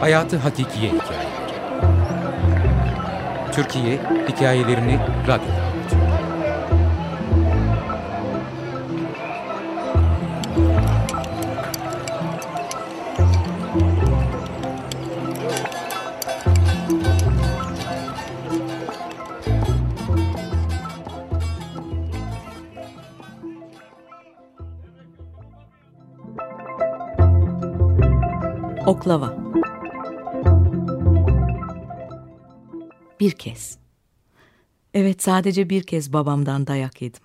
Hayatı Hakikiye Hikayeleri Türkiye hikayelerini radyoda. Oklava Bir kez. Evet sadece bir kez babamdan dayak yedim.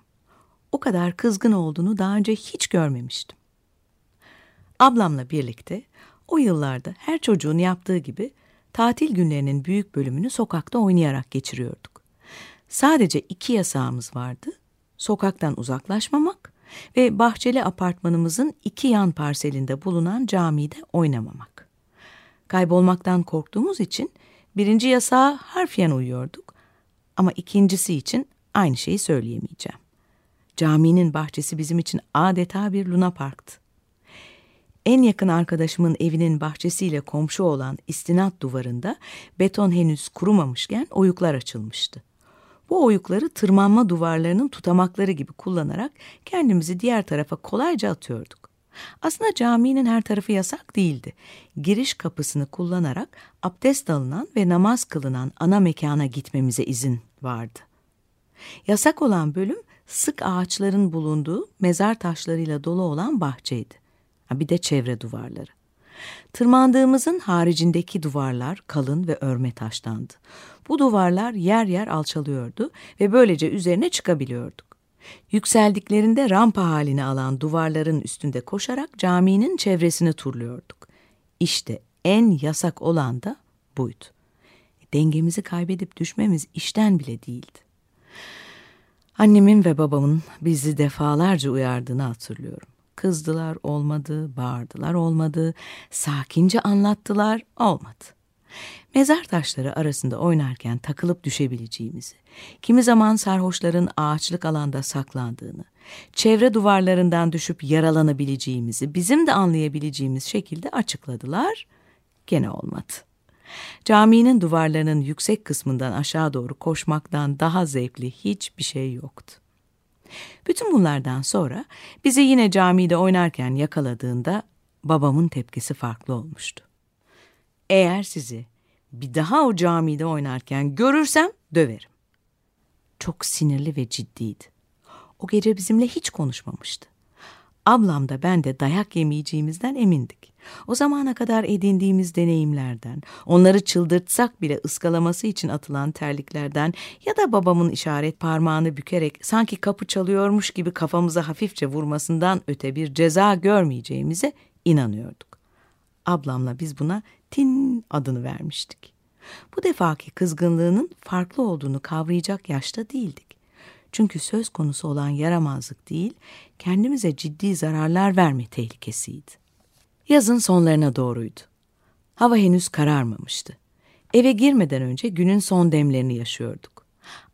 O kadar kızgın olduğunu daha önce hiç görmemiştim. Ablamla birlikte o yıllarda her çocuğun yaptığı gibi tatil günlerinin büyük bölümünü sokakta oynayarak geçiriyorduk. Sadece iki yasağımız vardı. Sokaktan uzaklaşmamak ve bahçeli apartmanımızın iki yan parselinde bulunan camide oynamamak. Kaybolmaktan korktuğumuz için birinci yasağa harfiyen uyuyorduk ama ikincisi için aynı şeyi söyleyemeyeceğim. Caminin bahçesi bizim için adeta bir luna parktı. En yakın arkadaşımın evinin bahçesiyle komşu olan istinat duvarında beton henüz kurumamışken oyuklar açılmıştı. Bu oyukları tırmanma duvarlarının tutamakları gibi kullanarak kendimizi diğer tarafa kolayca atıyorduk. Aslında caminin her tarafı yasak değildi. Giriş kapısını kullanarak abdest alınan ve namaz kılınan ana mekana gitmemize izin vardı. Yasak olan bölüm sık ağaçların bulunduğu mezar taşlarıyla dolu olan bahçeydi. Bir de çevre duvarları. Tırmandığımızın haricindeki duvarlar kalın ve örme taştandı. Bu duvarlar yer yer alçalıyordu ve böylece üzerine çıkabiliyorduk. Yükseldiklerinde rampa halini alan duvarların üstünde koşarak caminin çevresini turluyorduk. İşte en yasak olan da buydu. Dengemizi kaybedip düşmemiz işten bile değildi. Annemin ve babamın bizi defalarca uyardığını hatırlıyorum. Kızdılar olmadı, bağırdılar olmadı, sakince anlattılar olmadı. Mezar taşları arasında oynarken takılıp düşebileceğimizi, kimi zaman sarhoşların ağaçlık alanda saklandığını, çevre duvarlarından düşüp yaralanabileceğimizi bizim de anlayabileceğimiz şekilde açıkladılar. Gene olmadı. Caminin duvarlarının yüksek kısmından aşağı doğru koşmaktan daha zevkli hiçbir şey yoktu. Bütün bunlardan sonra bizi yine camide oynarken yakaladığında babamın tepkisi farklı olmuştu. Eğer sizi bir daha o camide oynarken görürsem döverim. Çok sinirli ve ciddiydi. O gece bizimle hiç konuşmamıştı. Ablam da ben de dayak yemeyeceğimizden emindik. O zamana kadar edindiğimiz deneyimlerden, onları çıldırtsak bile ıskalaması için atılan terliklerden ya da babamın işaret parmağını bükerek sanki kapı çalıyormuş gibi kafamıza hafifçe vurmasından öte bir ceza görmeyeceğimize inanıyorduk. Ablamla biz buna Tin adını vermiştik. Bu defaki kızgınlığının farklı olduğunu kavrayacak yaşta değildik. Çünkü söz konusu olan yaramazlık değil, kendimize ciddi zararlar verme tehlikesiydi. Yazın sonlarına doğruydu. Hava henüz kararmamıştı. Eve girmeden önce günün son demlerini yaşıyorduk.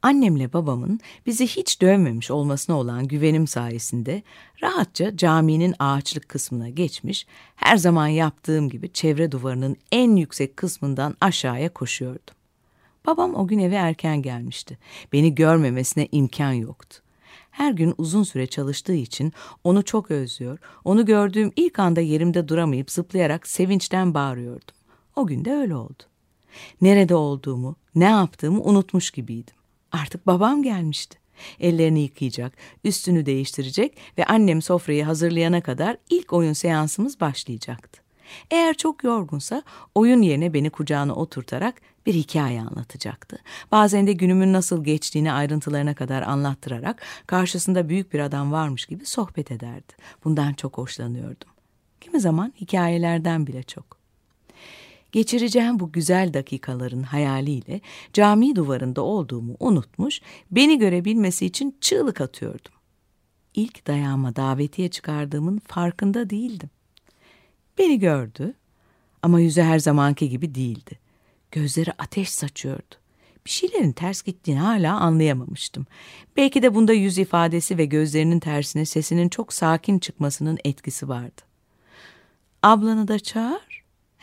Annemle babamın bizi hiç dövmemiş olmasına olan güvenim sayesinde rahatça caminin ağaçlık kısmına geçmiş, her zaman yaptığım gibi çevre duvarının en yüksek kısmından aşağıya koşuyordum. Babam o gün eve erken gelmişti. Beni görmemesine imkan yoktu. Her gün uzun süre çalıştığı için onu çok özlüyor, onu gördüğüm ilk anda yerimde duramayıp zıplayarak sevinçten bağırıyordum. O gün de öyle oldu. Nerede olduğumu, ne yaptığımı unutmuş gibiydim. Artık babam gelmişti. Ellerini yıkayacak, üstünü değiştirecek ve annem sofrayı hazırlayana kadar ilk oyun seansımız başlayacaktı. Eğer çok yorgunsa oyun yerine beni kucağına oturtarak bir hikaye anlatacaktı. Bazen de günümün nasıl geçtiğini ayrıntılarına kadar anlattırarak karşısında büyük bir adam varmış gibi sohbet ederdi. Bundan çok hoşlanıyordum. Kimi zaman hikayelerden bile çok. Geçireceğim bu güzel dakikaların hayaliyle cami duvarında olduğumu unutmuş, beni görebilmesi için çığlık atıyordum. İlk dayağıma davetiye çıkardığımın farkında değildim. Beni gördü ama yüzü her zamanki gibi değildi. Gözleri ateş saçıyordu. Bir şeylerin ters gittiğini hala anlayamamıştım. Belki de bunda yüz ifadesi ve gözlerinin tersine sesinin çok sakin çıkmasının etkisi vardı. Ablanı da çağır,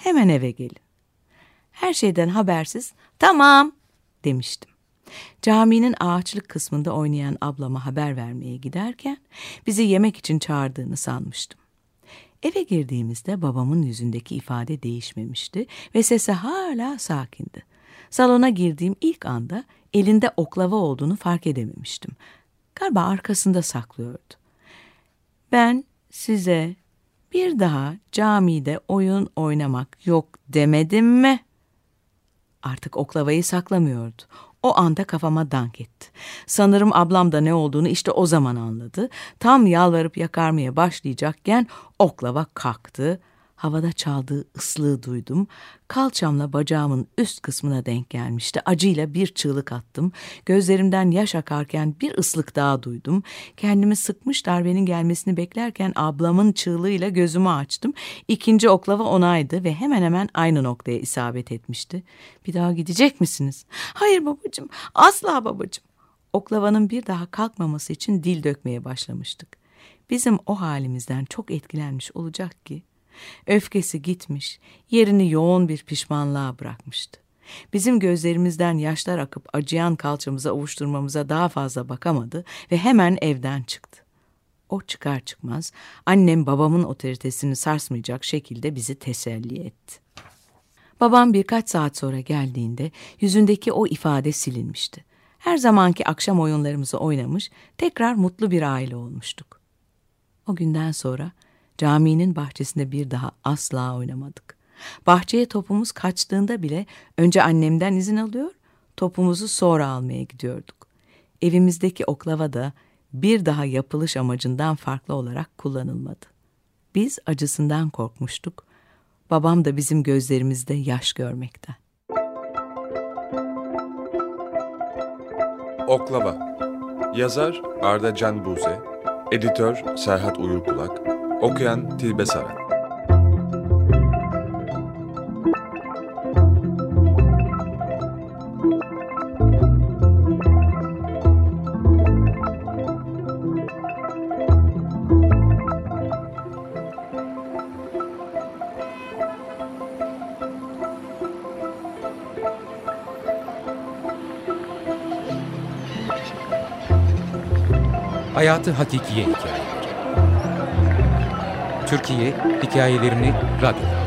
hemen eve gelin. her şeyden habersiz tamam demiştim. Caminin ağaçlık kısmında oynayan ablama haber vermeye giderken bizi yemek için çağırdığını sanmıştım. Eve girdiğimizde babamın yüzündeki ifade değişmemişti ve sesi hala sakindi. Salona girdiğim ilk anda elinde oklava olduğunu fark edememiştim. Galiba arkasında saklıyordu. Ben size bir daha camide oyun oynamak yok demedim mi? Artık oklavayı saklamıyordu. O anda kafama dank etti. Sanırım ablam da ne olduğunu işte o zaman anladı. Tam yalvarıp yakarmaya başlayacakken oklava kalktı. Havada çaldığı ıslığı duydum. Kalçamla bacağımın üst kısmına denk gelmişti. Acıyla bir çığlık attım. Gözlerimden yaş akarken bir ıslık daha duydum. Kendimi sıkmış darbenin gelmesini beklerken ablamın çığlığıyla gözümü açtım. İkinci oklava onaydı ve hemen hemen aynı noktaya isabet etmişti. Bir daha gidecek misiniz? Hayır babacığım, asla babacığım. Oklavanın bir daha kalkmaması için dil dökmeye başlamıştık. Bizim o halimizden çok etkilenmiş olacak ki Öfkesi gitmiş, yerini yoğun bir pişmanlığa bırakmıştı. Bizim gözlerimizden yaşlar akıp acıyan kalçamıza ovuşturmamıza daha fazla bakamadı ve hemen evden çıktı. O çıkar çıkmaz annem babamın otoritesini sarsmayacak şekilde bizi teselli etti. Babam birkaç saat sonra geldiğinde yüzündeki o ifade silinmişti. Her zamanki akşam oyunlarımızı oynamış, tekrar mutlu bir aile olmuştuk. O günden sonra Caminin bahçesinde bir daha asla oynamadık. Bahçeye topumuz kaçtığında bile önce annemden izin alıyor, topumuzu sonra almaya gidiyorduk. Evimizdeki oklava da bir daha yapılış amacından farklı olarak kullanılmadı. Biz acısından korkmuştuk. Babam da bizim gözlerimizde yaş görmekten. Oklava Yazar Arda Can Buze Editör Serhat Uyurkulak Okuyan Tilbe Saran. Hayatı Hakikiye Hikayeleri Türkiye hikayelerini radyoda